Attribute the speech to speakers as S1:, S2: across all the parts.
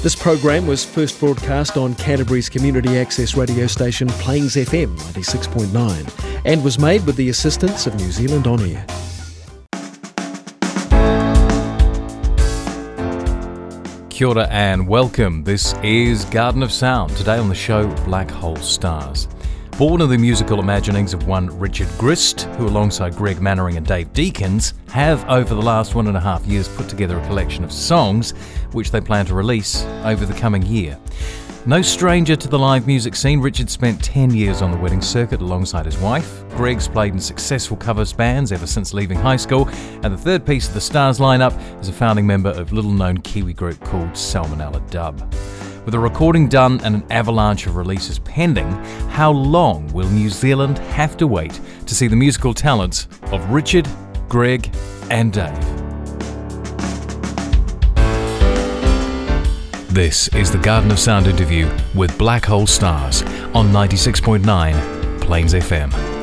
S1: This program was first broadcast on Canterbury's community access radio station Plains FM 96.9 and was made with the assistance of New Zealand On Air.
S2: Kia ora and welcome. This is Garden of Sound. Today on the show, Black Hole Stars. Born of the musical imaginings of one Richard Grist, who alongside Greg Mannering and Dave Deakins have over the last one and a half years put together a collection of songs which they plan to release over the coming year. No stranger to the live music scene, Richard spent 10 years on the wedding circuit alongside his wife. Greg's played in successful covers bands ever since leaving high school, and the third piece of the Stars lineup is a founding member of little known Kiwi group called Salmonella Dub. With a recording done and an avalanche of releases pending, how long will New Zealand have to wait to see the musical talents of Richard, Greg, and Dave? This is the Garden of Sound interview with Black Hole Stars on 96.9 Plains FM.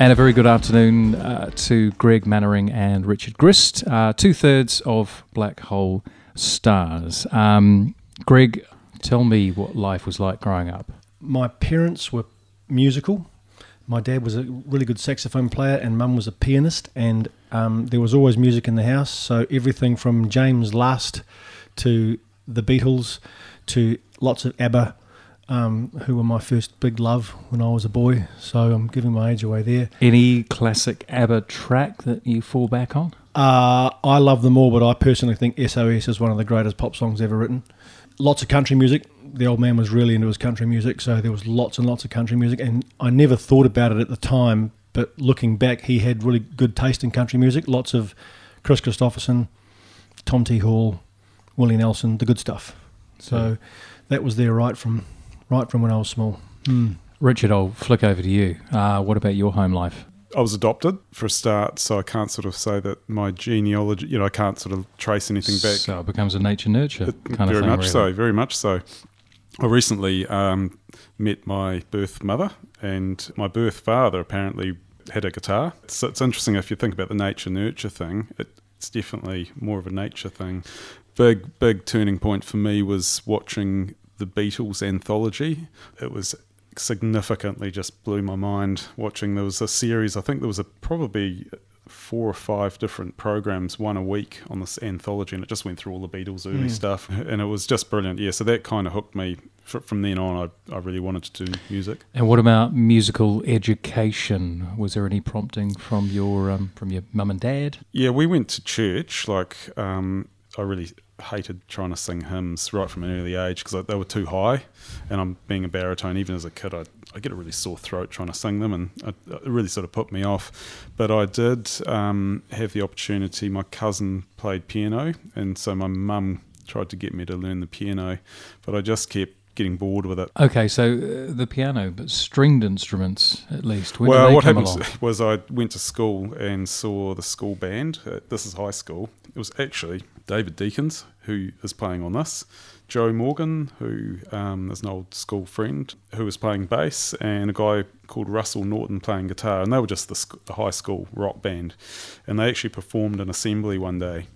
S2: And a very good afternoon uh, to Greg Mannering and Richard Grist, uh, two thirds of Black Hole Stars. Um, Greg, tell me what life was like growing up.
S3: My parents were musical. My dad was a really good saxophone player, and mum was a pianist, and um, there was always music in the house. So everything from James Last to the Beatles to lots of ABBA, um, who were my first big love when I was a boy. So I'm giving my age away there.
S2: Any classic ABBA track that you fall back on?
S3: Uh, I love them all, but I personally think SOS is one of the greatest pop songs ever written. Lots of country music. The old man was really into his country music, so there was lots and lots of country music, and I never thought about it at the time, but looking back, he had really good taste in country music. Lots of Kris Kristofferson, Tom T. Hall, Willie Nelson, the good stuff. So that was there right from right from when I was small.
S2: Mm. Richard, I'll flick over to you. Uh, what about your home life?
S4: I was adopted for a start, so I can't sort of say that my genealogy, you know, I can't sort of trace anything back.
S2: So it becomes a nature nurture kind
S4: very
S2: of thing.
S4: Very much
S2: really.
S4: so, very much so. I recently um, met my birth mother, and my birth father apparently had a guitar. So it's interesting if you think about the nature nurture thing. It's definitely more of a nature thing. Big big turning point for me was watching the Beatles anthology. It was significantly just blew my mind watching. There was a series. I think there was a probably four or five different programs, one a week on this anthology, and it just went through all the Beatles early mm. stuff, and it was just brilliant. Yeah, so that kind of hooked me. From then on, I, I really wanted to do music.
S2: And what about musical education? Was there any prompting from your um, from your mum and dad?
S4: Yeah, we went to church. Like, um, I really hated trying to sing hymns right from an early age because they were too high, and I'm being a baritone. Even as a kid, I I get a really sore throat trying to sing them, and it, it really sort of put me off. But I did um, have the opportunity. My cousin played piano, and so my mum tried to get me to learn the piano, but I just kept getting bored with it.
S2: Okay, so uh, the piano, but stringed instruments at least.
S4: When well, what happened along? was I went to school and saw the school band. Uh, this is high school. It was actually David Deacons who is playing on this. Joe Morgan, who um, is an old school friend, who was playing bass, and a guy called Russell Norton playing guitar. And they were just the, sc- the high school rock band. And they actually performed an assembly one day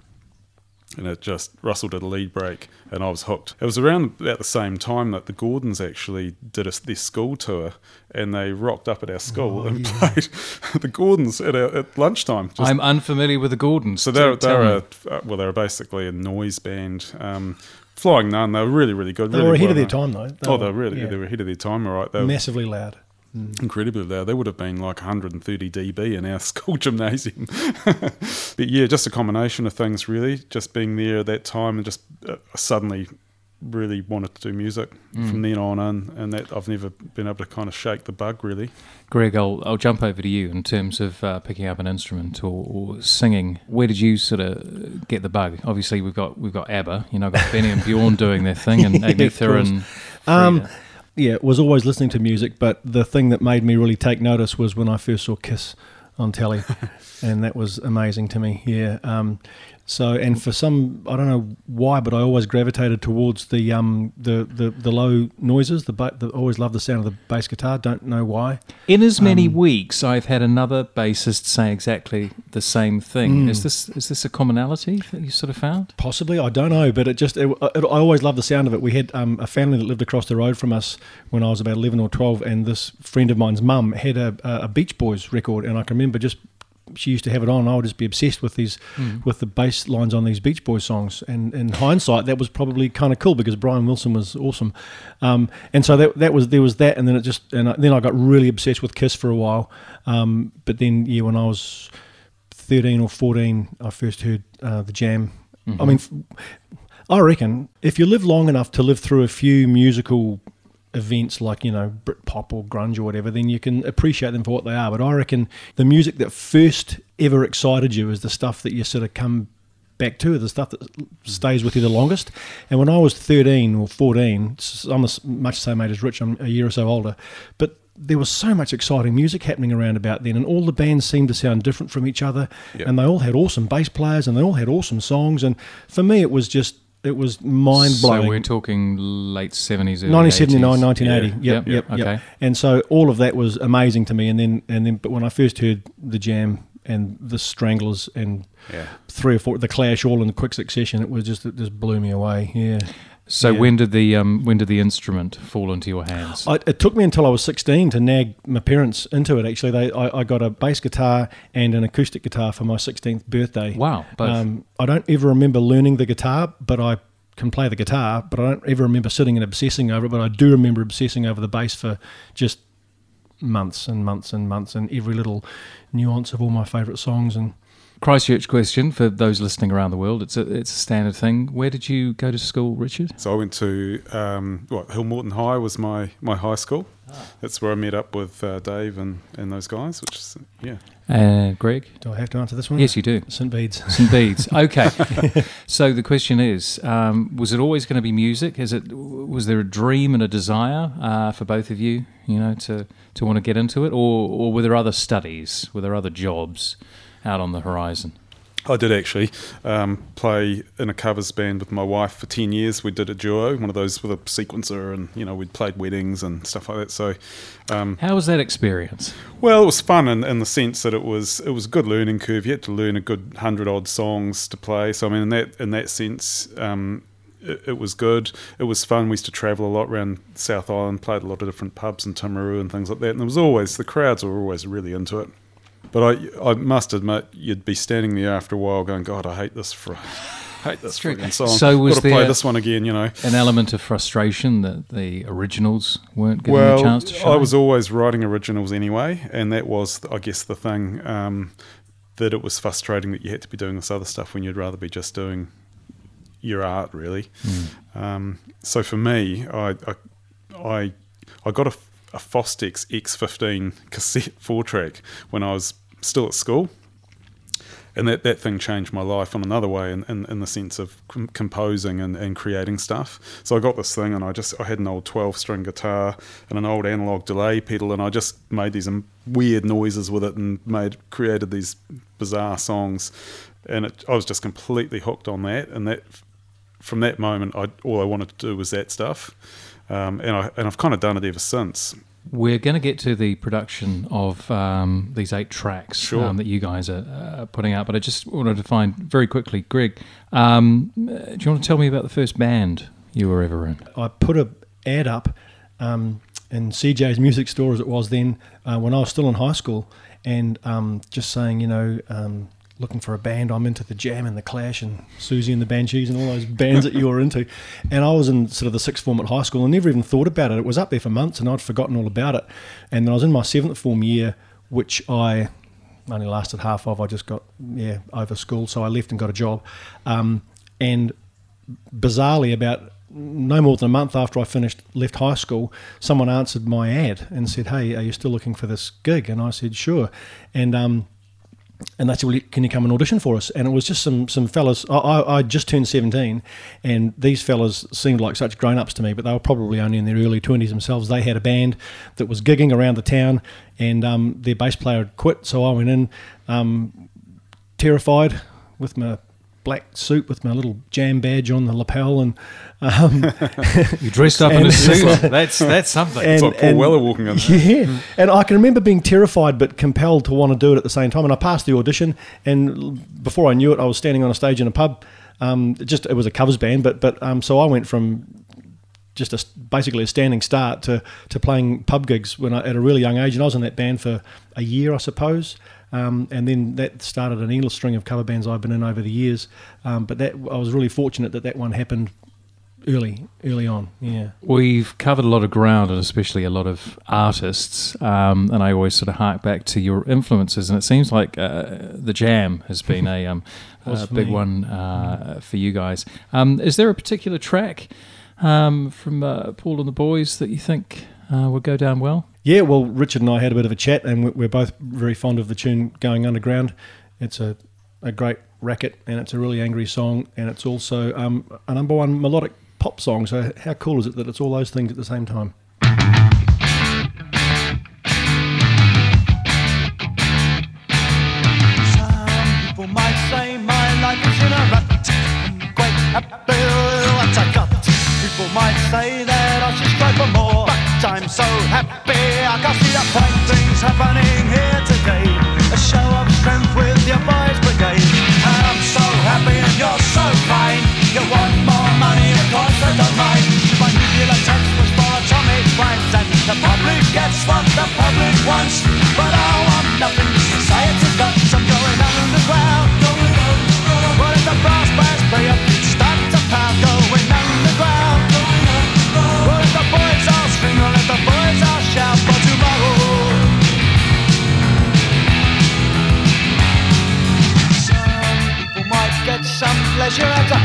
S4: and it just Russell did a lead break, and I was hooked. It was around about the same time that the Gordons actually did a, their school tour, and they rocked up at our school oh, and yeah. played the Gordons at, our, at lunchtime.
S2: Just, I'm unfamiliar with the Gordons.
S4: So they're, they're a, uh, well, they're basically a noise band. Um, Flying Nun, they were really, really good.
S3: They
S4: really
S3: were ahead well of their time, though.
S4: They oh, they were really, yeah. they were ahead of their time, all right. They
S3: massively loud.
S4: Mm. Incredibly loud. They would have been like 130 dB in our school gymnasium. but yeah, just a combination of things, really. Just being there at that time and just uh, suddenly really wanted to do music mm. from then on in, and that I've never been able to kind of shake the bug really.
S2: Greg, I'll, I'll jump over to you in terms of uh, picking up an instrument or, or, singing. Where did you sort of get the bug? Obviously, we've got we've got ABBA, you know, got Benny and Bjorn doing their thing, and Agnetha and. Um,
S3: yeah, was always listening to music, but the thing that made me really take notice was when I first saw Kiss on telly, and that was amazing to me. Yeah. Um, so, and for some, I don't know why, but I always gravitated towards the um, the, the, the low noises. The, ba- the always love the sound of the bass guitar. Don't know why.
S2: In as many
S3: Um,
S2: weeks, I've had another bassist say exactly the same thing.
S3: Mm.
S2: Is this is this a commonality that you sort of found?
S3: Possibly, I don't know, but it just it, it, I always loved the sound of it. We had um, a family that lived across the road from us when I was about eleven or twelve, and this friend of mine's mum had a, a Beach Boys record, and I can remember just she used to have it on. I would just be obsessed with these with the bass lines on these Beach Boys songs. And in hindsight, that was probably kind of cool because Brian Wilson was awesome. Um, and so that that was there was that, and then it just and I, then I got really obsessed with Kiss for a while. Um, but then yeah, when I was 13 or 14, I first heard uh, the Jam. I mean, I reckon if you live long enough to live through a few musical events like you know Britpop or grunge or whatever, then you can appreciate them for what they are. But I reckon the music that first ever excited you is the stuff that you sort of come back to, the stuff that stays with you the longest. And when I was 13 or 14, I'm much the same age as Rich, I'm a year or so older, but there was so much exciting music happening around about then, and all the bands seemed to sound different from each other,
S4: Yeah.
S3: and they all had awesome bass players, and they all had awesome songs. And for me, it was just it was mind blowing.
S2: So we're talking late seventies,
S3: 1979, 1980.
S4: Yeah.
S3: Yep,
S2: Yep,
S3: yep, yep.
S2: okay.
S3: And so all of that was amazing to me. And then, and then, but when I first heard the Jam and the Stranglers and
S4: Yeah.
S3: three or four, the Clash, all in quick succession, it was just it just blew me away. Yeah.
S2: So
S3: Yeah.
S2: when did the um, when did the instrument fall into your hands?
S3: I, it took me until I was 16 to nag my parents into it. Actually, they I, I got a bass guitar and an acoustic guitar for my 16th birthday.
S2: wow, both.
S3: Um, I don't ever remember learning the guitar, but I can play the guitar. But I don't ever remember sitting and obsessing over it. But I do remember obsessing over the bass for just months and months and months, and every little nuance of all my favourite songs. And
S2: Christchurch question for those listening around the world. It's a it's a standard thing. Where did you go to school, Richard?
S4: So I went to um, what Hillmorton High was my, my high school. That's where I met up with uh, Dave and, and those guys. Which is yeah.
S2: Uh, Greg.
S3: do I have to answer this one?
S2: Yes, you do.
S3: St Bede's.
S2: St Bede's. Okay. so the question is, um, was it always going to be music? Is it? Was there a dream and a desire uh, for both of you? You know, to to want to get into it, or or were there other studies? Were there other jobs out on the horizon?
S4: I did actually um, play in a covers band with my wife for 10 years. We did a duo, one of those with a sequencer, and you know, we'd played weddings and stuff like that. So, um,
S2: How was that experience?
S4: well, it was fun in, in the sense that it was it was a good learning curve. You had to learn a good hundred odd songs to play. So, I mean, in that in that sense, um, it, it was good. It was fun. We used to travel a lot around South Island, played a lot of different pubs in Timaru and things like that. And there was always the crowds were always really into it. But I, I must admit, you'd be standing there after a while, going, "God, I hate this for, hate this freaking song.
S2: So was
S4: Got to play this one again?" You know.
S2: An element of frustration that the originals weren't given
S4: Well,
S2: a chance to shine.
S4: I was always writing originals anyway, and that was, I guess, the thing um, that it was frustrating that you had to be doing this other stuff when you'd rather be just doing your art, really.
S2: Hmm.
S4: Um, so for me, I I I, I got a, a Fostex X15 cassette four track when I was still at school. And that, that thing changed my life in another way, in, in, in the sense of com- composing and, and creating stuff. So I got this thing, and I just I had an old twelve string guitar and an old analog delay pedal, and I just made these weird noises with it, and made created these bizarre songs. And it, I was just completely hooked on that. And that from that moment, I all I wanted to do was that stuff, um, and I and I've kind of done it ever since.
S2: We're going to get to the production of um, these eight tracks
S4: Sure.
S2: um, that you guys are uh, putting out, but I just wanted to find very quickly, Greg, um, uh, do you want to tell me about the first band you were ever in?
S3: I put a ad up um, in CJ's music store as it was then uh, when I was still in high school, and um, just saying, you know, um, looking for a band. I'm into the Jam and the Clash and Siouxsie and the Banshees and all those bands that you were into. And I was in sort of the sixth form at high school and never even thought about it. It was up there for months and I'd forgotten all about it. And then I was in my seventh form year, which I only lasted half of. I just got yeah over school, so I left and got a job. Um, and bizarrely, about no more than a month after I finished left high school, someone answered my ad and said, "Hey, are you still looking for this gig?" And I said, "Sure." And um, and they said, "Well, can you come and audition for us?" And it was just some some fellas. I, I, just turned seventeen, and these fellas seemed like such grown ups to me, but they were probably only in their early twenties themselves. They had a band that was gigging around the town, and um, their bass player had quit, so I went in, um, terrified, with my black suit with my little jam badge on the lapel, and um,
S2: you dressed up in a suit. That's that's something.
S4: it's like Paul Weller walking in there.
S3: Yeah, and I can remember being terrified but compelled to want to do it at the same time. And I passed the audition, and before I knew it, I was standing on a stage in a pub. Um, it just it was a covers band, but but um, so I went from just a, basically a standing start to, to playing pub gigs when I, at a really young age, and I was in that band for a year, I suppose. Um, and then that started an endless string of cover bands I've been in over the years. Um, but that I was really fortunate that that one happened early, early on. Yeah,
S2: we've covered a lot of ground, and especially a lot of artists. Um, and I always sort of hark back to your influences, and it seems like uh, the Jam has been a, um, a big me. one uh, for you guys. Um, is there a particular track um, from uh, Paul and the Boys that you think uh, would go down well?
S3: Yeah, well, Richard and I had a bit of a chat, and we're both very fond of the tune "Going Underground." It's a, a great racket, and it's a really angry song, and it's also um, a number one melodic pop song. So, how cool is it that it's all those things at the same time?
S5: People might say that I should strive for more but I'm so happy happening here today. A show of strength with your boys brigade. And I'm so happy and you're so kind. You want more money, of course I don't mind. My nuclear test was for atomic crimes and the public gets what the public wants. But I want nothing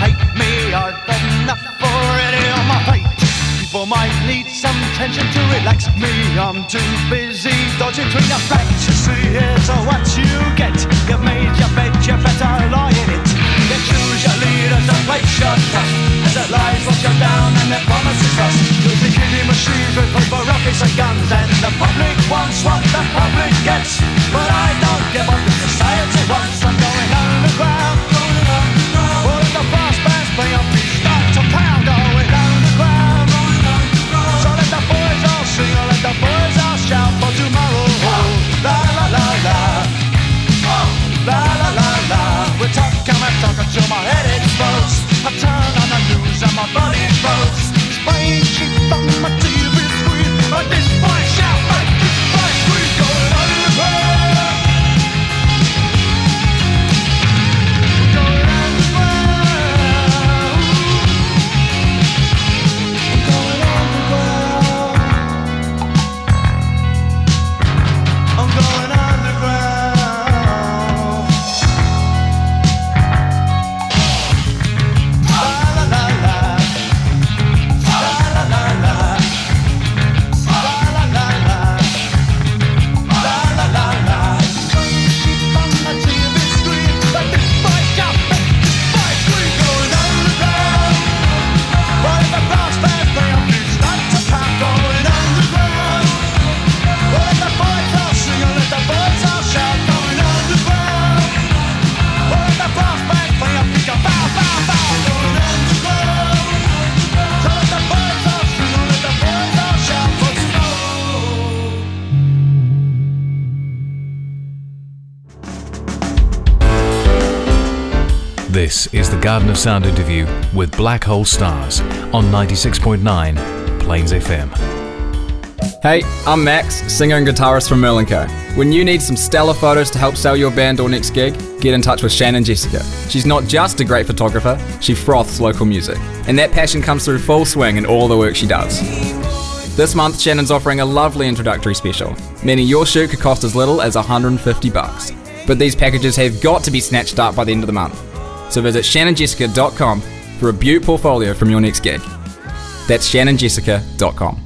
S5: hate me. I've enough already on my plate. People might need some tension to relax me. I'm too busy dodging between the facts. You see, here's what you get. You've made your bed, you better lie in it. You choose your leaders and place your trust. As it lies, wash you down and their promises us. You'll be killing machines with for rockets and guns. And the public wants what the public gets. But I don't give up the society wants. I'm going underground. Boys
S2: Garden of Sound interview with Black Hole Stars on 96.9 Plains FM.
S6: Hey, I'm Max, singer and guitarist from Merlin Co. When you need some stellar photos to help sell your band or next gig, get in touch with Shannon Jessica. She's not just a great photographer, she froths local music. And that passion comes through full swing in all the work she does. This month, Shannon's offering a lovely introductory special, meaning your shoot could cost as little as 150 bucks. But these packages have got to be snatched up by the end of the month. So visit shannonjessica.com for a beaut portfolio from your next gig. That's shannonjessica.com.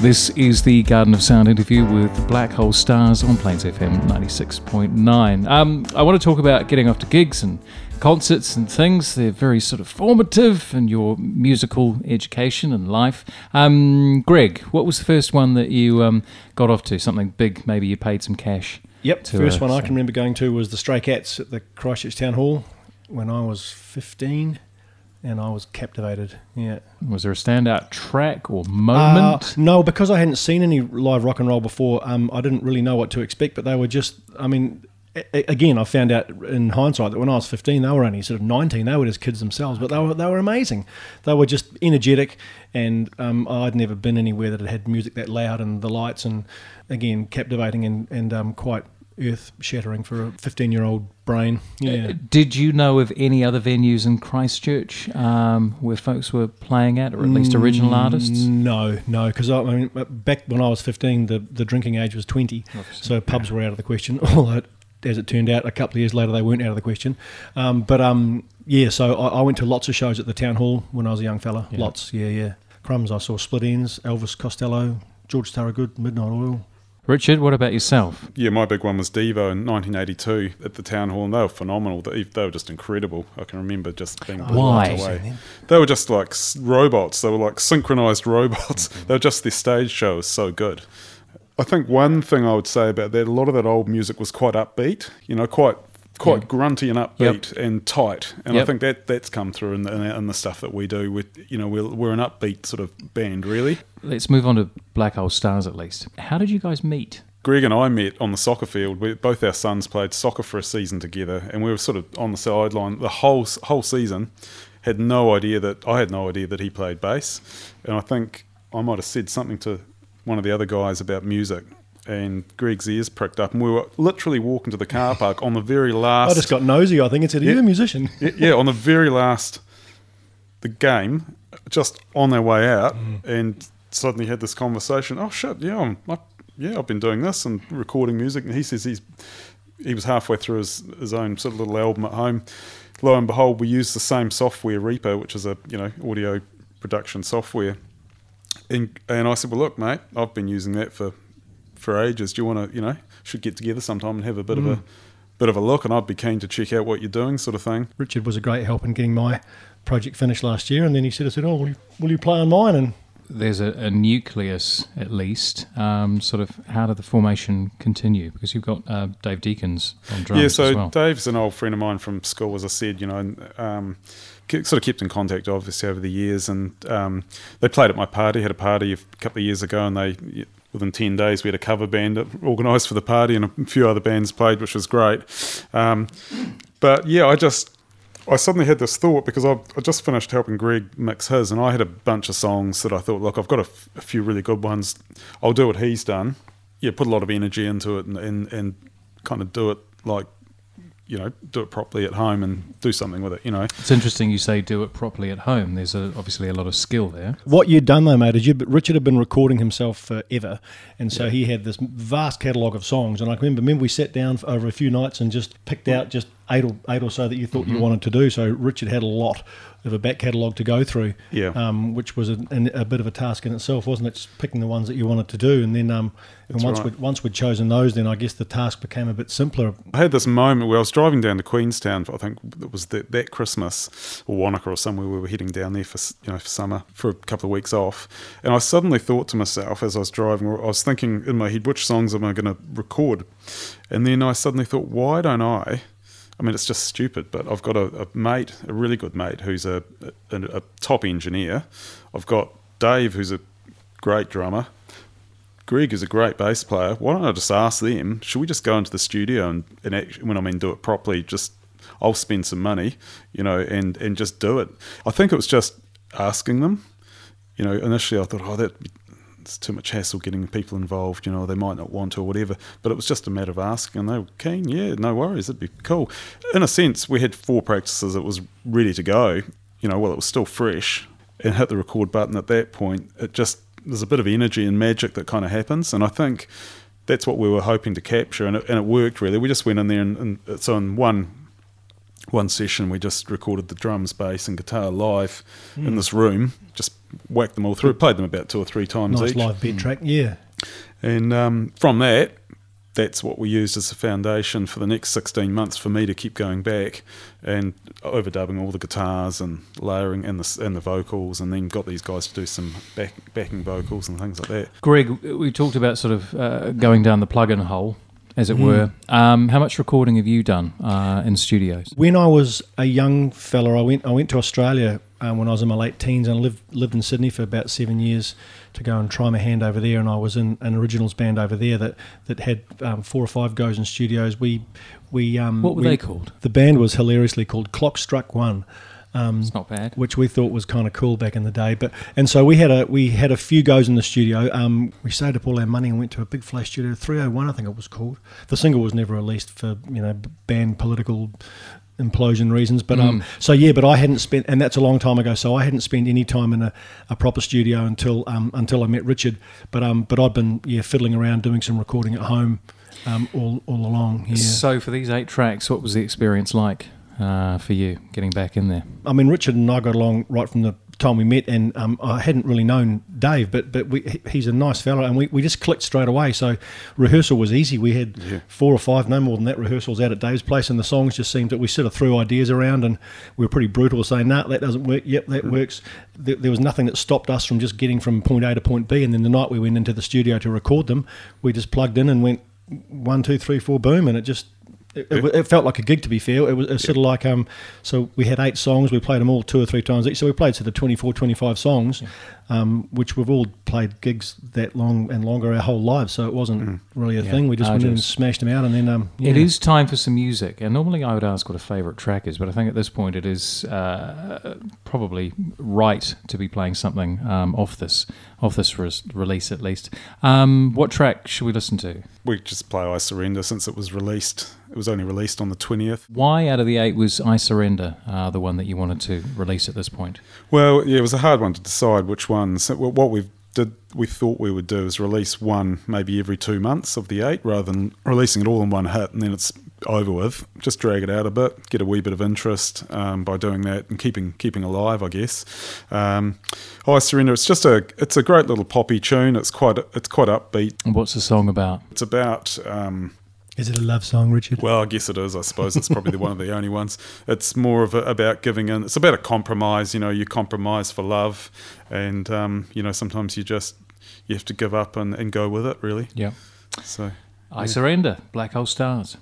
S2: This is the Garden of Sound interview with Black Hole Stars on Plains FM 96.9. Um, I want to talk about getting off to gigs and concerts and things. They're very sort of formative in your musical education and life. Um, Greg, what was the first one that you um, got off to? Something big? Maybe you paid some cash.
S3: Yep,
S2: to,
S3: first one I can remember going to was the Stray Cats at the Christchurch Town Hall when I was 15, and I was captivated. Yeah.
S2: Was there a standout track or moment?
S3: Uh, no, because I hadn't seen any live rock and roll before, um, I didn't really know what to expect. But they were just, I mean, again, I found out in hindsight that when I was 15, they were only sort of 19. They were just kids themselves, but they were they were amazing. They were just energetic, and um, I'd never been anywhere that had had music that loud and the lights, and again, captivating and and um, quite earth shattering for a 15 year old brain. Yeah.
S2: Did you know of any other venues in Christchurch um, where folks were playing at, or at least original artists?
S3: No, no, because I, I mean, back when I was 15, the, the drinking age was 20, so pubs were out of the question. Although, as it turned out, a couple of years later, they weren't out of the question. Um, but um, yeah, so I, I went to lots of shows at the town hall when I was a young fella.
S2: Yeah.
S3: Lots, yeah, yeah. Crumbs, I saw Split Enz, Elvis Costello, George Thorogood, Midnight Oil.
S2: Richard, what about yourself?
S4: Yeah, my big one was Devo in 1982 at the town hall, and they were phenomenal. They, they were just incredible. I can remember just being blown
S2: Why?
S4: away. They were just like robots. They were like synchronized robots. They were just their stage show was so good. I think one thing I would say about that, a lot of that old music was quite upbeat. You know, quite quite
S2: Yeah.
S4: grunty and upbeat and tight. And I think that that's come through in the, in the, in the stuff that we do. With you know, we're, we're an upbeat sort of band, really.
S2: Let's move on to Black Hole Stars at least. How did you guys meet?
S4: Greg and I met on the soccer field. We, both our sons played soccer for a season together, and we were sort of on the sideline the whole whole season. Had no idea that I had no idea that he played bass, and I think I might have said something to one of the other guys about music, and Greg's ears pricked up, and we were literally walking to the car park on the very last.
S3: I just got nosy, I think, and said, Are you
S4: Yeah.
S3: a musician?
S4: yeah, yeah, on the very last the game, just on their way out,
S3: Mm.
S4: and suddenly had this conversation. Oh shit, yeah, I'm, I, yeah, I've been doing this and recording music. And he says he's he was halfway through his, his own sort of little album at home. Lo and behold, we use the same software, Reaper, which is a you know audio production software. And and I said, well, look, mate, I've been using that for for ages. Do you want to, you know, should get together sometime and have a bit of
S3: Mm.
S4: a bit of a look? And I'd be keen to check out what you're doing, sort of thing.
S3: Richard was a great help in getting my project finished last year, and then he said, I said, Oh, will you, will you play on mine? And
S2: There's a, a nucleus, at least. Um, sort of, how did the formation continue? Because you've got uh, Dave Deacons on drums
S4: yeah, so
S2: well.
S4: Dave's an old friend of mine from school, as I said, you know, and, um, sort of kept in contact obviously over the years. And um, they played at my party, had a party a couple of years ago, and they, within 10 days, we had a cover band organised for the party, and a few other bands played, which was great. Um, but yeah, I just. I suddenly had this thought because I, I just finished helping Greg mix his, and I had a bunch of songs that I thought, look, I've got a, f- a few really good ones. I'll do what he's done. Yeah, put a lot of energy into it and, and, and kind of do it like, you know, do it properly at home and do something with it, you know.
S2: It's interesting you say do it properly at home. There's a, obviously a lot of skill there.
S3: what you'd done though, mate, is you Richard had been recording himself forever, and so he had this vast catalogue of songs. And I can remember, remember we sat down over a few nights and just picked out just eight or eight or so that you thought you mm-hmm. wanted to do. So Richard had a lot of a back catalogue to go through,
S4: Yeah.
S3: um, which was a, a bit of a task in itself, wasn't it? Just picking the ones that you wanted to do, and then um, and once
S4: right.
S3: we once we'd chosen those, then I guess the task became a bit simpler.
S4: I had this moment where I was driving down to Queenstown. For I think it was that, that Christmas or Wanaka or somewhere. We were heading down there for you know for summer for a couple of weeks off, and I suddenly thought to myself as I was driving, I was thinking in my head, which songs am I going to record? And then I suddenly thought, why don't I? I mean, it's just stupid, but I've got a, a mate, a really good mate, who's a, a, a top engineer. I've got Dave, who's a great drummer. Greg is a great bass player. Why don't I just ask them? Should we just go into the studio and, and when I mean do it properly, just I'll spend some money, you know, and and just do it. I think it was just asking them. You know, initially I thought, oh, that it's too much hassle getting people involved. You know, they might not want to or whatever. But it was just a matter of asking, and they were keen. Yeah, no worries, it'd be cool. In a sense, we had four practices. It was ready to go. You know, well, it was still fresh, and hit the record button at that point. It just there's a bit of energy and magic that kind of happens, and I think that's what we were hoping to capture, and it, and it worked really. We just went in there, and, and so in one one session we just recorded the drums, bass, and guitar live in this room. Just whacked them all through. Played them about two or three times
S3: Nice
S4: each.
S3: live beat track. Yeah.
S4: And um, from that, that's what we used as a foundation for the next 16 months for me to keep going back and overdubbing all the guitars and layering and the, and the vocals, and then got these guys to do some back, backing vocals and things like that.
S2: Greg, we talked about sort of uh, going down the plug-in hole, as it
S3: Mm.
S2: were. Um, how much recording have you done uh, in studios?
S3: When I was a young fella, I went I went to Australia um, when I was in my late teens and lived lived in Sydney for about seven years to go and try my hand over there. And I was in an originals band over there that that had um, four or five goes in studios. We we um,
S2: What were
S3: we-
S2: they called?
S3: The band was hilariously called Clock Struck One. Um,
S2: It's not bad.
S3: which we thought was kind of cool back in the day. But and so we had a we had a few goes in the studio. Um, we saved up all our money and went to a big flash studio, 301 I think it was called. The single was never released for you know band political implosion reasons. But um, so yeah, but I hadn't spent, and that's a long time ago. So I hadn't spent any time in a, a proper studio until um, until I met Richard. But um, but I'd been yeah fiddling around doing some recording at home. Um, all, all along, yeah.
S2: So for these eight tracks, what was the experience like uh, for you getting back in there?
S3: I mean, Richard and I got along right from the time we met, and um, I hadn't really known Dave, but but we, he's a nice fellow, and we, we just clicked straight away. So rehearsal was easy. We had four or five, no more than that, rehearsals out at Dave's place, and the songs just seemed that we sort of threw ideas around, and we were pretty brutal, saying, "No, that doesn't work. Yep, that works." There, there was nothing that stopped us from just getting from point A to point B, and then the night we went into the studio to record them, we just plugged in and went one, two, three, four, boom, and it just it, it, it felt like a gig to be fair. It was, it was sort of like um. So we had eight songs. We played them all two or three times each. So we played sort of 24, 25 songs, um, which we've all played gigs that long and longer our whole lives. So it wasn't really a thing. We just went in and smashed them out, and then um. Yeah.
S2: It is time for some music, and normally I would ask what a favourite track is, but I think at this point it is uh, probably right to be playing something um, off this off this res- release at least. Um, what track should we listen to?
S4: We just play I Surrender since it was released. It was only released on the 20th.
S2: Why out of the eight was I Surrender uh, the one that you wanted to release at this point?
S4: Well, yeah, it was a hard one to decide which So what we did, we thought we would do is release one maybe every two months of the eight, rather than releasing it all in one hit and then it's over with. Just drag it out a bit, get a wee bit of interest um, by doing that and keeping keeping alive, I guess. Um, I surrender. It's just a it's a great little poppy tune. It's quite it's quite upbeat.
S2: And what's the song about?
S4: It's about um,
S3: Is it a love song, Richard?
S4: well, I guess it is. I suppose it's probably one of the only ones. It's more of a, about giving in. It's about a compromise. You know, you compromise for love, and um, you know sometimes you just you have to give up and, and go with it. Really.
S2: Yeah.
S4: So
S2: I Surrender, Black Hole Stars.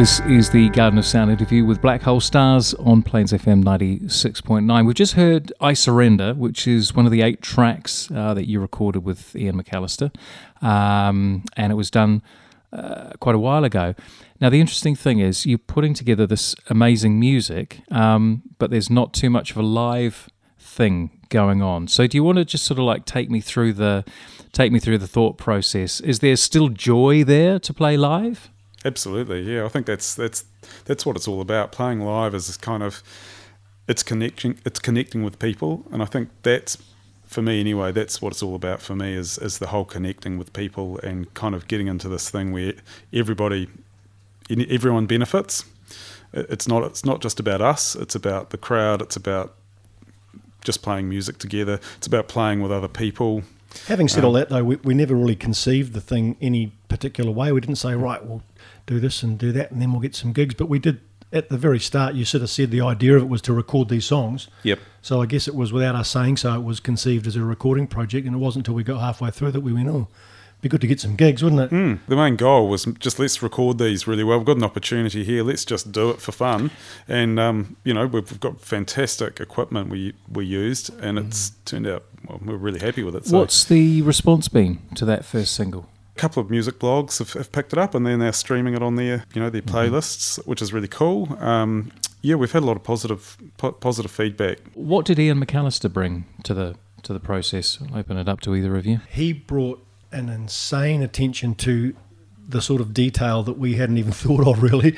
S7: This
S2: is the Garden of Sound interview with Black Hole Stars on Plains FM 96.9. We've just heard I Surrender, which is one of the eight tracks uh, that you recorded with Ian McAllister, um, and it was done uh, quite a while ago. Now, the interesting thing is you're putting together this amazing music, um, but there's not too much of a live thing going on. So, do you want to just sort of like take me through the take me through the thought process? Is there still joy there to play live?
S4: Absolutely, yeah. I think that's that's that's what it's all about. Playing live is kind of it's connecting it's connecting with people, and I think that's for me anyway. That's what it's all about for me is is the whole connecting with people and kind of getting into this thing where everybody everyone benefits. It's not it's not just about us. It's about the crowd. It's about just playing music together. It's about playing with other people.
S3: Having said um, all that, though, we, we never really conceived the thing any particular way. We didn't say, right, well, do this and do that, and then we'll get some gigs. But we did at the very start. You sort of said the idea of it was to record these songs.
S4: Yep.
S3: So I guess it was without us saying so. It was conceived as a recording project, and it wasn't until we got halfway through that we went, oh. Be good to get some gigs, wouldn't it?
S4: Mm. The main goal was just let's record these really well. We've got an opportunity here. Let's just do it for fun, and um, you know we've, we've, got fantastic equipment we we used, and it's mm. turned out well, we're really happy with it.
S2: So. What's the response been to that first single?
S4: Couple of music blogs have, have, picked it up and then they're streaming it on their you know their mm-hmm. playlists mm-hmm. which is really cool. Um, yeah we've had a lot of positive po- positive feedback.
S2: What did ian mcallister bring to the to the process? I'll open it up to either of you.
S3: He brought an insane attention to the sort of detail that we hadn't even thought of really.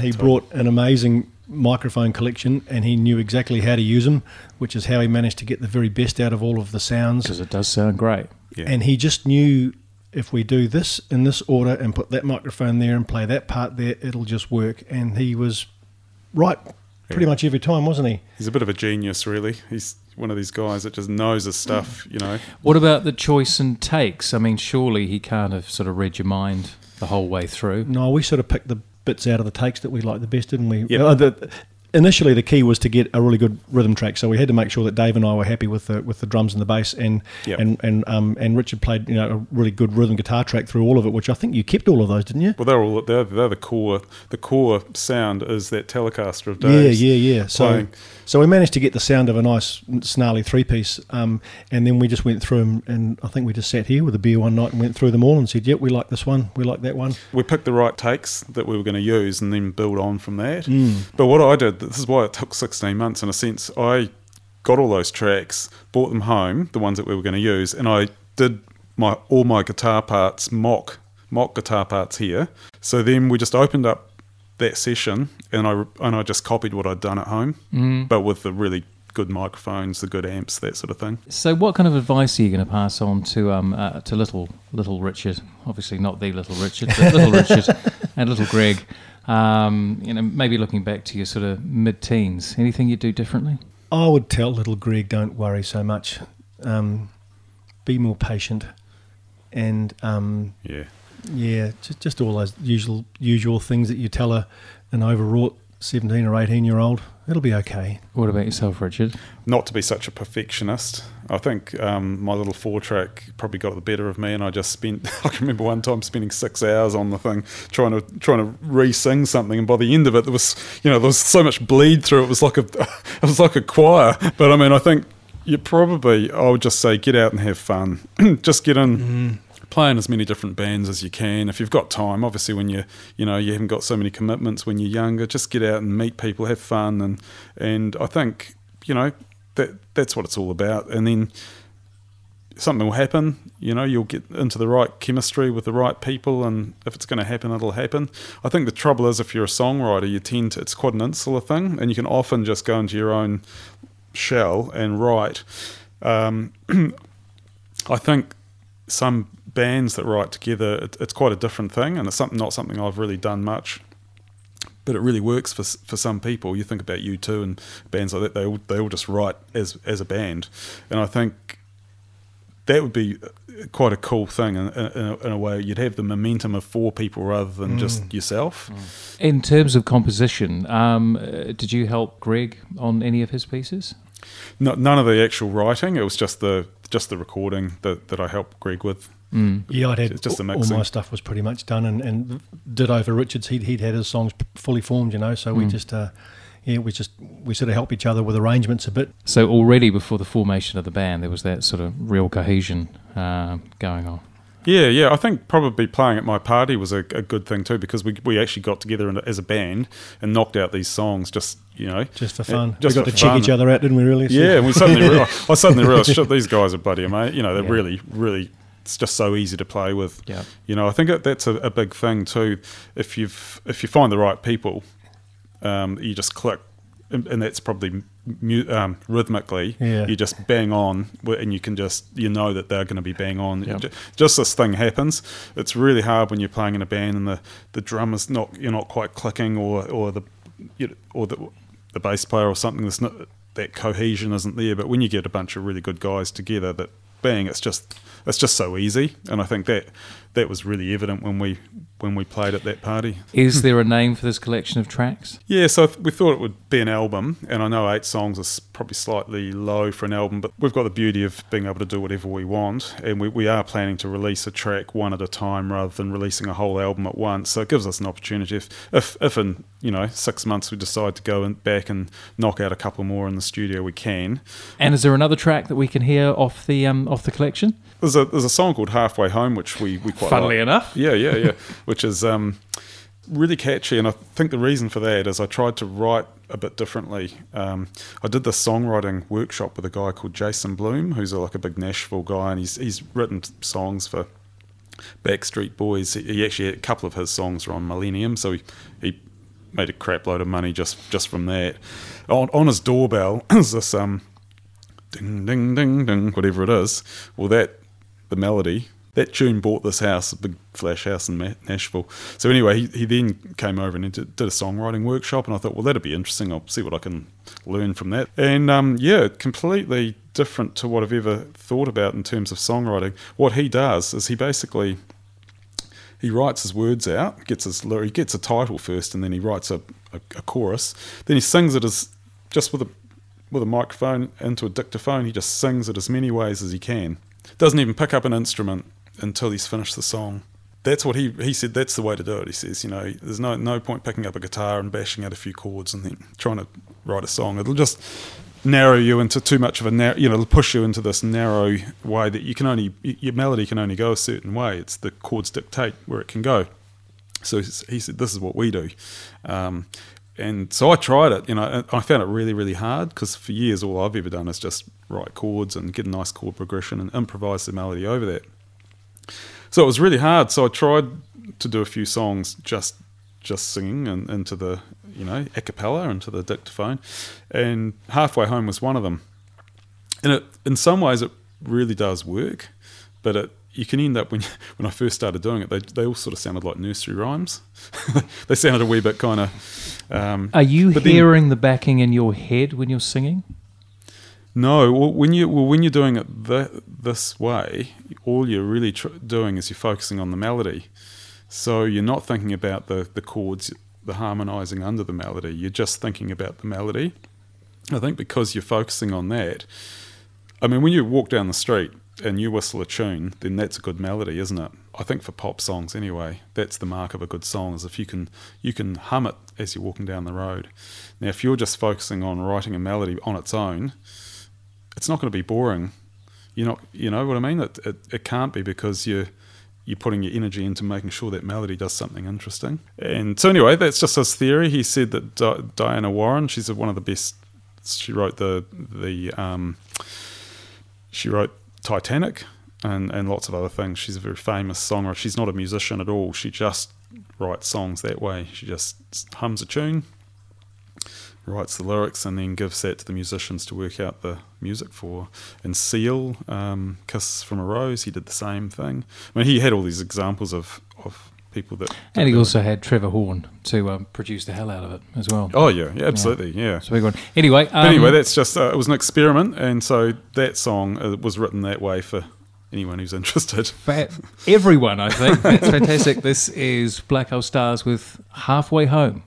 S3: He brought an amazing microphone collection and he knew exactly how to use them which is how he managed to get the very best out of all of the sounds.
S2: Because it does sound great.
S3: Yeah. and he just knew if we do this in this order and put that microphone there and play that part there, it'll just work. And he was right pretty yeah. much every time, wasn't he?
S4: He's a bit of a genius, really. He's one of these guys that just knows his stuff, you know.
S2: What about the choice and takes? I mean, surely he can't have sort of read your mind the whole way through.
S3: No, we sort of picked the bits out of the takes that we liked the best, didn't we? Yep. Uh, the, initially the key was to get a really good rhythm track. So we had to make sure that Dave and I were happy with the with the drums and the bass, and yep. and and um and Richard played you know a really good rhythm guitar track through all of it, which I think you kept all of those, didn't you?
S4: Well, they're all they're, they're the core the core sound is that Telecaster of Dave's.
S3: Yeah, yeah, yeah. So so we managed to get the sound of a nice snarly three piece, um, and then we just went through them, and I think we just sat here with a beer one night and went through them all and said, "Yep, we like this one, we like that one."
S4: We picked the right takes that we were going to use, and then build on from that. Mm. But what I did, this is why it took sixteen months in a sense. I got all those tracks, brought them home, the ones that we were going to use, and I did my all my guitar parts mock mock guitar parts here. So then we just opened up that session, and I and I just copied what I'd done at home, mm. but with the really good microphones, the good amps, that sort of thing.
S2: So, what kind of advice are you going to pass on to um uh, to little little Richard? Obviously, not the little Richard, but little Richard and little Greg. Um, you know, maybe looking back to your sort of mid-teens, anything you'd do differently?
S3: I would tell little Greg, don't worry so much. Um, be more patient, and um,
S4: yeah,
S3: yeah, just, just all those usual usual things that you tell a, an overwrought 17 or 18 year old. It'll be okay.
S2: What about yourself, Richard?
S4: Not to be such a perfectionist. I think um, my little four track probably got the better of me, and I just spent. I can remember one time spending six hours on the thing trying to trying to re-sing something, and by the end of it, there was you know there was so much bleed through. It was like a it was like a choir. But I mean, I think you probably I would just say get out and have fun. just get in. Mm play in as many different bands as you can. If you've got time, obviously when you you know you haven't got so many commitments when you're younger, just get out and meet people, have fun, and and I think you know that that's what it's all about. And then something will happen. You know, you'll get into the right chemistry with the right people, and if it's going to happen, it'll happen. I think the trouble is if you're a songwriter, you tend to it's quite an insular thing, and you can often just go into your own shell and write. Um, I think some bands that write together, it, it's quite a different thing, and it's something not something I've really done much. But it really works for for some people. You think about U2 and bands like that; they all they all just write as as a band, and I think that would be quite a cool thing in, in, a, in, a, way. You'd have the momentum of four people rather than mm. just yourself.
S2: Mm. In terms of composition, um, uh, did you help Greg on any of his pieces?
S4: No, none of the actual writing. It was just the just the recording that, that I helped Greg with.
S3: Yeah, I'd had
S4: It's just the
S3: all- all my stuff was pretty much done, and, and did over Richards. He'd, he'd had his songs fully formed, you know. So we just, uh, yeah, we just we sort of help each other with arrangements a bit.
S2: So already before the formation of the band, there was that sort of real cohesion uh, going on.
S4: Yeah, yeah. I think probably playing at my party was a, a good thing too because we, we actually got together in, as a band and knocked out these songs just you know
S3: Just for
S4: uh,
S3: fun.
S4: just
S3: we got
S4: for
S3: to check each other out, didn't we? Really?
S4: Yeah, and we suddenly realized, I suddenly realized shit, these guys are buddy, mate. You know, they're
S2: Yeah.
S4: really really. It's just so easy to play with.
S2: Yeah.
S4: You know, I think that's a, a big thing too. If you've if you find the right people, um, you just click, and, and that's probably mu- um, rhythmically.
S3: Yeah.
S4: You just bang on, and you can just you know that they're going to be bang on.
S2: Yeah.
S4: Ju- Just this thing happens. It's really hard when you're playing in a band and the the drum is not you're not quite clicking, or or the you know, or the the bass player or something. That's not that cohesion isn't there. But when you get a bunch of really good guys together, that bang, it's just it's just so easy. And I think that that was really evident when we when we played at that party.
S2: Is there a name for this collection of tracks?
S4: Yeah, so we thought it would be an album, and I know eight songs is probably slightly low for an album, but we've got the beauty of being able to do whatever we want, and we, we are planning to release a track one at a time rather than releasing a whole album at once. So it gives us an opportunity if if, if in you know six months we decide to go in, back and knock out a couple more in the studio, we can.
S2: And is there another track that we can hear off the um, off the collection?
S4: There's a there's a song called Halfway Home which we we quite
S2: Funnily
S4: like.
S2: enough.
S4: Yeah, yeah, yeah. Which is um, really catchy, and I think the reason for that is I tried to write a bit differently. Um, I did this songwriting workshop with a guy called Jason Blume, who's a, like a big Nashville guy, and he's he's written songs for Backstreet Boys. He, he actually a couple of his songs are on Millennium, so he, he made a crap load of money just just from that. On on his doorbell is this um ding ding ding ding whatever it is. Well, that the melody that tune bought this house, a big flash house in Nashville. So anyway, he, he then came over and did, did a songwriting workshop, and I thought, well, that'd be interesting. I'll see what I can learn from that. And um, yeah, completely different to what I've ever thought about in terms of songwriting. What he does is he basically he writes his words out, gets his he gets a title first, and then he writes a, a, a chorus. Then he sings it as just with a with a microphone into a dictaphone. He just sings it as many ways as he can. Doesn't even pick up an instrument until he's finished the song. That's what he he said. That's the way to do it. He says, you know, there's no no point picking up a guitar and bashing out a few chords and then trying to write a song. It'll just narrow you into too much of a narrow, you know, it'll push you into this narrow way that you can only your melody can only go a certain way. It's the chords dictate where it can go. So he said, "This is what we do," um, and so I tried it. You know, I found it really, really hard because for years all I've ever done is just write chords and get a nice chord progression and improvise the melody over that. So it was really hard. So I tried to do a few songs just just singing and into the you know a cappella into the dictaphone, and halfway home was one of them. And it, in some ways, it really does work, but it you can end up when when I first started doing it, they they all sort of sounded like nursery rhymes. they sounded a wee bit kind of. Um,
S2: Are you
S4: but then-
S2: hearing the backing in your head when you're singing?
S4: No, well, when you well, when you're doing it th- this way, all you're really tr- doing is you're focusing on the melody. So you're not thinking about the the chords, the harmonizing under the melody. You're just thinking about the melody. I think because you're focusing on that. I mean, when you walk down the street and you whistle a tune, then that's a good melody, isn't it? I think for pop songs anyway, that's the mark of a good song is if you can you can hum it as you're walking down the road. Now, if you're just focusing on writing a melody on its own, it's not going to be boring. You're not, you know what I mean? It, it, it can't be because you're you're putting your energy into making sure that melody does something interesting. And so anyway, that's just his theory. He said that Di- Diana Warren, she's one of the best. She wrote the the um, she wrote Titanic and and lots of other things. She's a very famous songwriter. She's not a musician at all. She just writes songs that way. She just hums a tune, writes the lyrics and then gives that to the musicians to work out the music for. And Seal, um, Kiss from a Rose, he did the same thing. I mean, he had all these examples of, of people that.
S2: And he
S4: that-
S2: also had Trevor Horn to um, produce the hell out of it as well.
S4: Oh, yeah, yeah absolutely, yeah.
S2: It's a big one. Anyway, um,
S4: anyway, that's just, uh, it was an experiment. And so that song uh, was written that way for anyone who's interested.
S2: for everyone, I think. That's fantastic. This is Black Hole Stars with Halfway Home.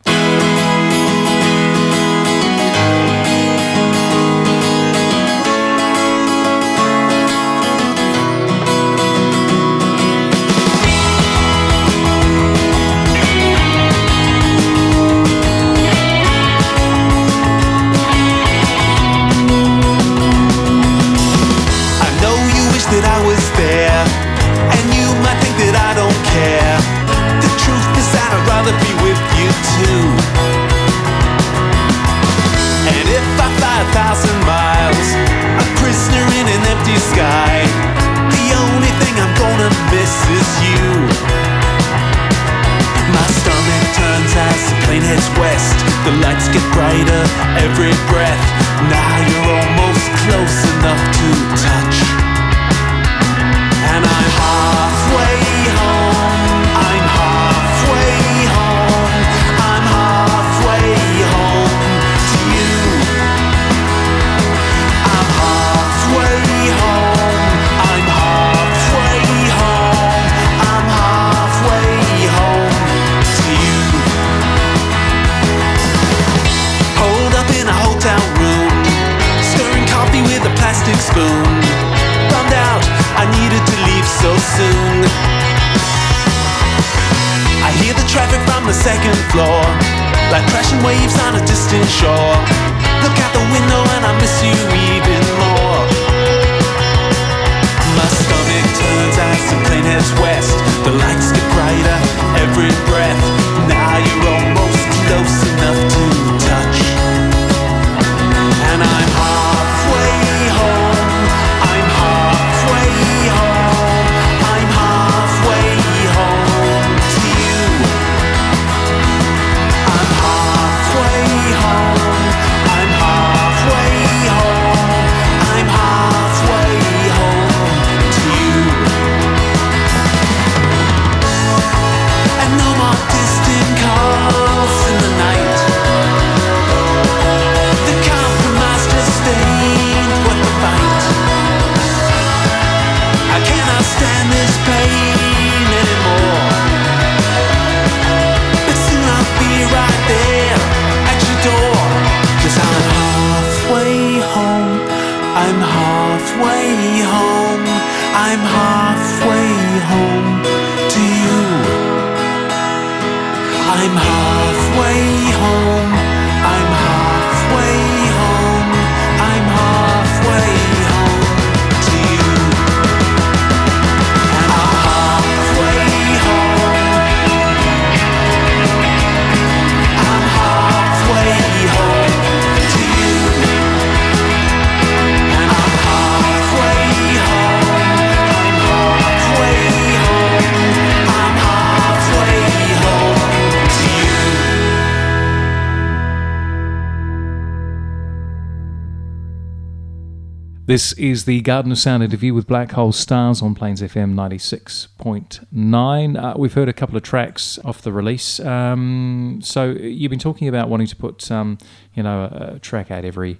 S7: This
S2: is the Garden of Sound interview with Black Hole Stars on Plains FM 96.9. Uh, we've heard a couple of tracks off the release. Um, so you've been talking about wanting to put, um, you know, a, a track out every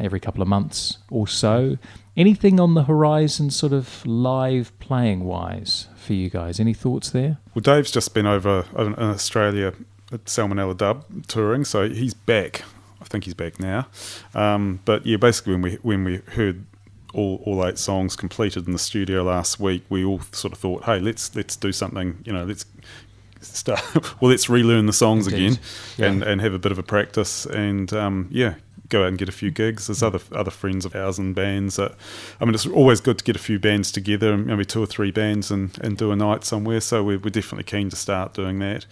S2: every couple of months or so. Anything on the horizon, sort of live playing wise, for you guys? Any thoughts there?
S4: Well, Dave's just been over in Australia at Salmonella Dub touring, so he's back. I think he's back now. Um, but yeah, basically, when we when we heard all, all eight songs completed in the studio last week, we all sort of thought, hey, let's let's do something. You know, let's start. well, let's relearn the songs
S2: Indeed.
S4: again
S2: Yeah.
S4: and and have a bit of a practice and um, yeah. Go out and get a few gigs. There's other other friends of ours and bands. That, I mean, it's always good to get a few bands together, maybe two or three bands, and, and do a night somewhere. So we're, we're definitely keen to start doing that.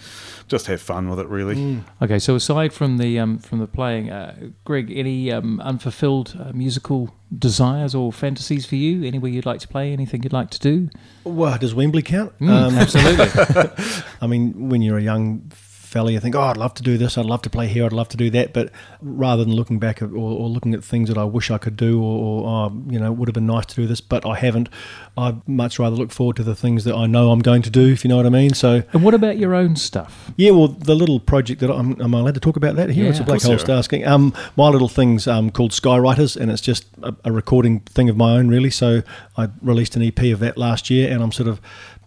S4: Just have fun with it, really.
S2: Okay, so aside from the um, from the playing, uh, Greg, any um, unfulfilled uh, musical desires or fantasies for you? Anywhere you'd like to play? Anything you'd like to do?
S3: Well, does Wembley count?
S2: Mm,
S3: Um,
S2: absolutely.
S3: I mean, when you're a young fella, you think, oh, I'd love to do this, I'd love to play here, I'd love to do that. But rather than looking back at, or, or looking at things that I wish I could do, or, or oh, you know, would have been nice to do this, but I haven't, I'd much rather look forward to the things that I know I'm going to do, if you know what I mean. So,
S2: and what about your own stuff?
S3: yeah, well, the little project that I'm, am I allowed to talk about that here?
S2: Yeah,
S3: it's a Black Hole
S4: you are.
S3: Star Scheme. Um, my little thing's um, called Skywriters, and it's just a, a recording thing of my own, really. So I released an EP of that last year, and I'm sort of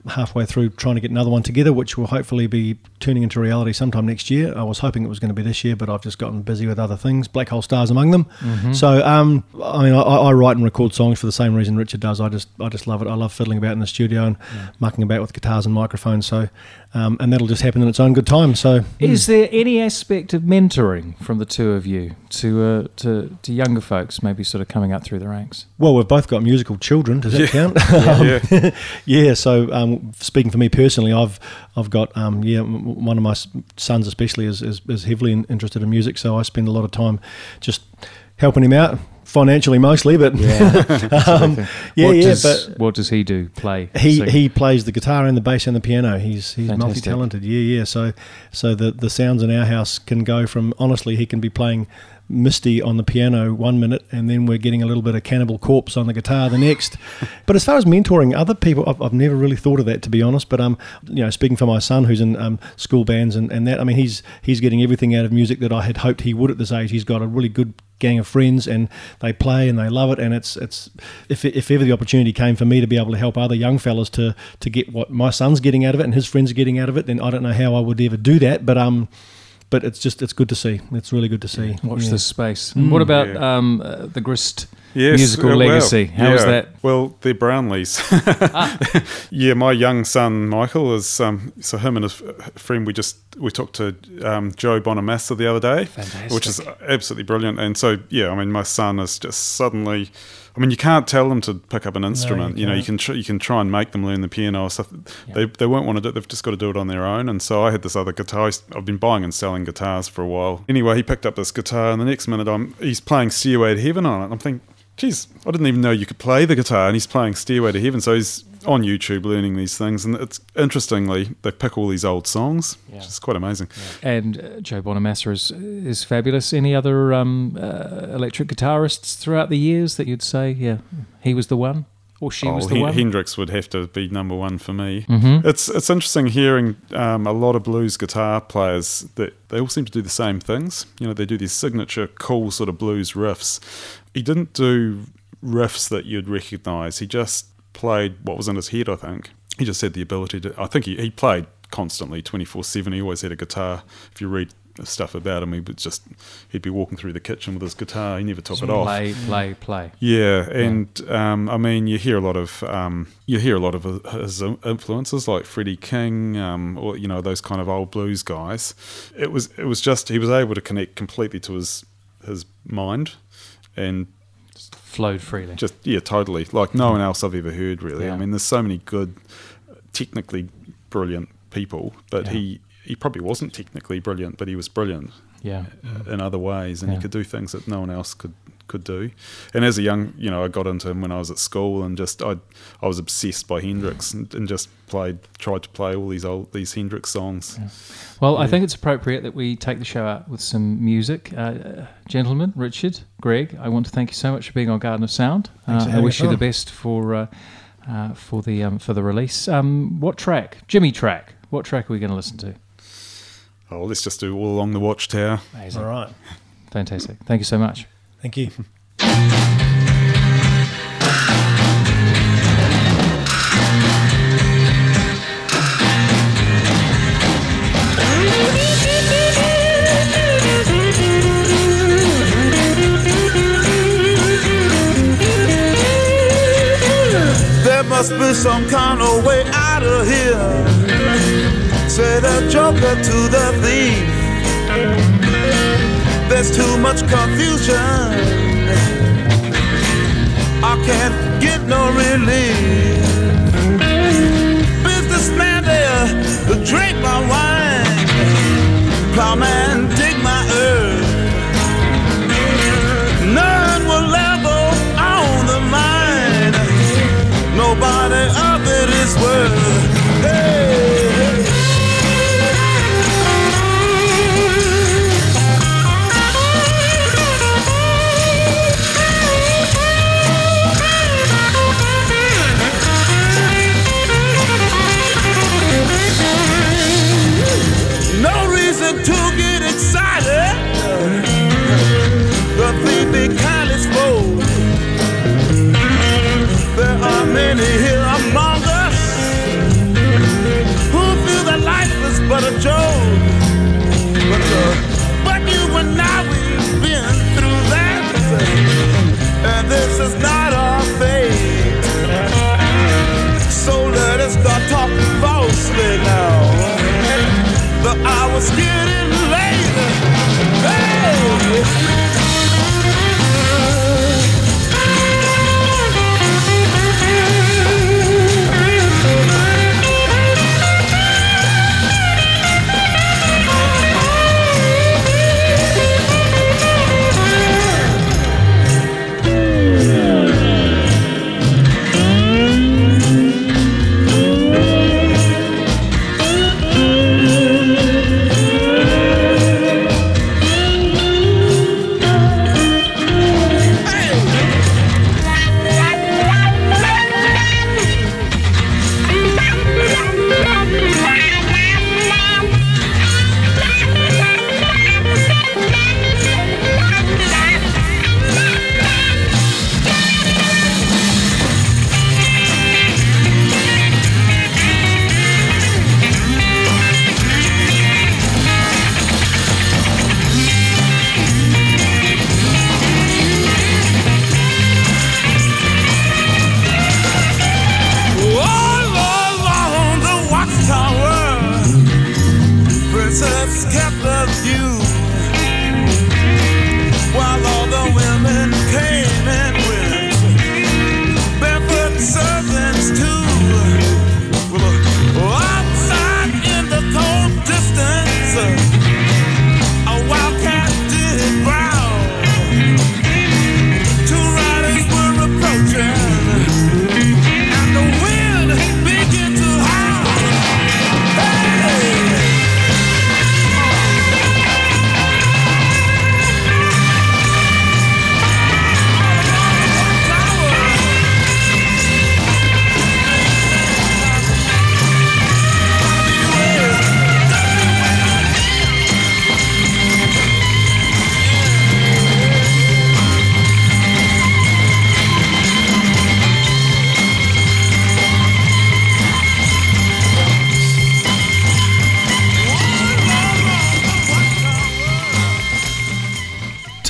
S3: halfway through trying to get another one together, which will hopefully be turning into reality sometime next year. I was hoping it was going to be this year, but I've just gotten busy with other things, Black Hole Stars among them. So, um, I mean, I, I write and record songs for the same reason Richard does. I just, I just love it. I love fiddling about in the studio and mucking about with guitars and microphones. So, um, and that'll just happen in its own good time. So,
S2: Is there any aspect of mentoring from the two of you to uh, to to younger folks, maybe sort of coming up through the ranks?
S3: Well, we've both got musical children. Does that count?
S4: Yeah.
S3: yeah. So, um, speaking for me personally, I've I've got um, yeah, one of my sons especially is, is, is heavily interested in music. So I spend a lot of time just helping him out, financially mostly, but um, yeah,
S2: what
S3: yeah.
S2: Does,
S3: but
S2: what does he do? Play?
S3: he
S2: Sing?
S3: he plays the guitar and the bass and the piano. He's he's multi talented. Yeah, yeah. So so the the sounds in our house can go from honestly he can be playing Misty on the piano one minute, and then we're getting a little bit of Cannibal Corpse on the guitar the next. but as far as mentoring other people, I've, I've never really thought of that to be honest. But um, you know, speaking for my son who's in um, school bands and, and that, I mean, he's he's getting everything out of music that I had hoped he would at this age. He's got a really good gang of friends and they play and they love it and it's it's if, if ever the opportunity came for me to be able to help other young fellas to to get what my son's getting out of it and his friends are getting out of it then I don't know how I would ever do that but um but it's just it's good to see it's really good to see
S2: Watch
S3: Yeah.
S2: this space. And what about
S4: Yeah.
S2: um, uh, the Grist
S4: Yes,
S2: musical
S4: uh, well,
S2: legacy? How is
S4: yeah.
S2: that?
S4: Well, they're Brownlees. yeah, my young son Michael is. Um, so him and his friend, we just we talked to um, Joe Bonamassa the other day, which is absolutely brilliant. And so yeah, I mean, my son is just suddenly. I mean, you can't tell them to pick up an instrument. you, know, you can tr- you can try and make them learn the piano or stuff. They, they won't want to do it. They've just got to do it on their own. And so I had this other guitar. I've been buying and selling guitars for a while. Anyway, he picked up this guitar, and the next minute, I'm he's playing Stairway to Heaven on it. I'm thinking, geez, I didn't even know you could play the guitar, and he's playing Stairway to Heaven. So he's on YouTube learning these things, and it's interestingly they pick all these old songs, which is quite amazing.
S2: And uh, Joe Bonamassa is is fabulous. Any other um, uh, electric guitarists throughout the years that you'd say, yeah, he was the one or she was
S4: Oh,
S2: the
S4: Hen-
S2: one?
S4: Hendrix would have to be number one for me.
S2: Mhm.
S4: It's it's interesting hearing um, a lot of blues guitar players that they all seem to do the same things. You know, they do these signature cool sort of blues riffs. He didn't do riffs that you'd recognise. He just played what was in his head. I think he just had the ability to. I think he, he played constantly, twenty four seven. He always had a guitar. If you read stuff about him, he would just he'd be walking through the kitchen with his guitar. He never took it off.
S2: play, play, play.
S4: Yeah, and um, I mean, you hear a lot of um, you hear a lot of his influences, like Freddie King, um, or you know those kind of old blues guys. It was it was just he was able to connect completely to his his mind, and
S2: Flowed freely.
S4: just yeah, totally like no one else I've ever heard really.
S2: Yeah.
S4: I mean, there's so many good, technically brilliant people, but
S2: Yeah.
S4: he he probably wasn't technically brilliant, but he was brilliant
S2: yeah.
S4: in other ways, and
S2: Yeah.
S4: he could do things that no one else could could do. And as a young, you know, I got into him when I was at school, and just I I was obsessed by Hendrix, and, and just played tried to play all these old these Hendrix songs.
S2: Well, I think it's appropriate that we take the show out with some music. Uh, gentlemen, Richard, Greg, I want to thank you so much for being on Garden of Sound. Uh, I wish
S3: us
S2: you the best for uh, uh, for the um, for the release. Um, what track? Jimi track. What track are we going to listen to?
S4: Oh, let's just do all along the Watchtower.
S2: Amazing.
S3: all right
S2: Fantastic. Thank you so much.
S3: thank you
S8: There must be some kind of way out of here. Say the joker to the thief. There's too much confusion. I can't get no relief. Businessman there, drink my wine. This is not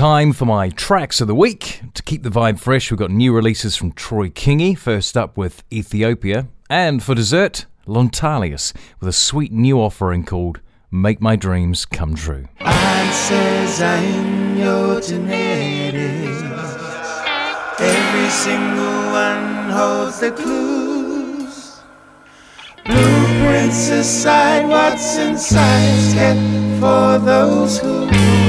S2: time for my tracks of the week. To keep the vibe fresh, we've got new releases from Troy Kingy, first up with Ethiopia, and for dessert, Lontalius with a sweet new offering called Make My Dreams Come True.
S9: I says I'm your Every single one holds the clues. Blueprints aside, what's inside is kept for those who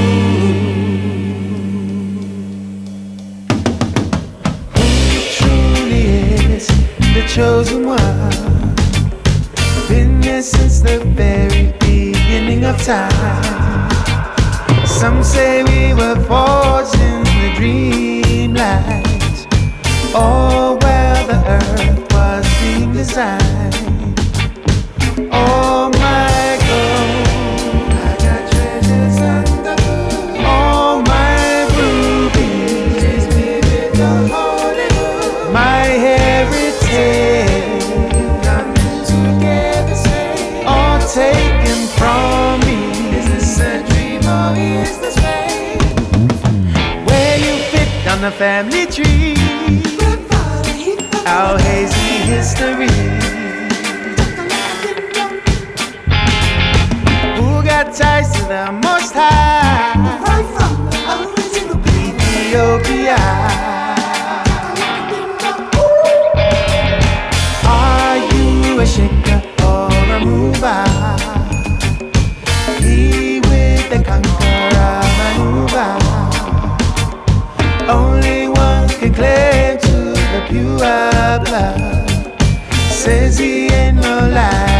S9: chosen one. Been here since the very beginning of time. Some say we were forged in the dreamlight, or where the earth was being designed. Oh. family tree. Our hazy history. says he ain't no
S10: lie.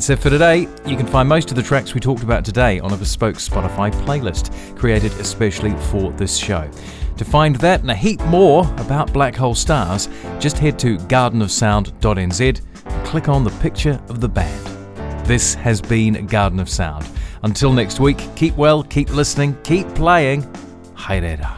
S2: That's it for today. You can find most of the tracks we talked about today on a bespoke Spotify playlist created especially for this show. To find that and a heap more about Black Hole Stars, just head to gardenofsound.nz and click on the picture of the band. This has been Garden of Sound. Until next week, keep well, keep listening, keep playing. Haere rā.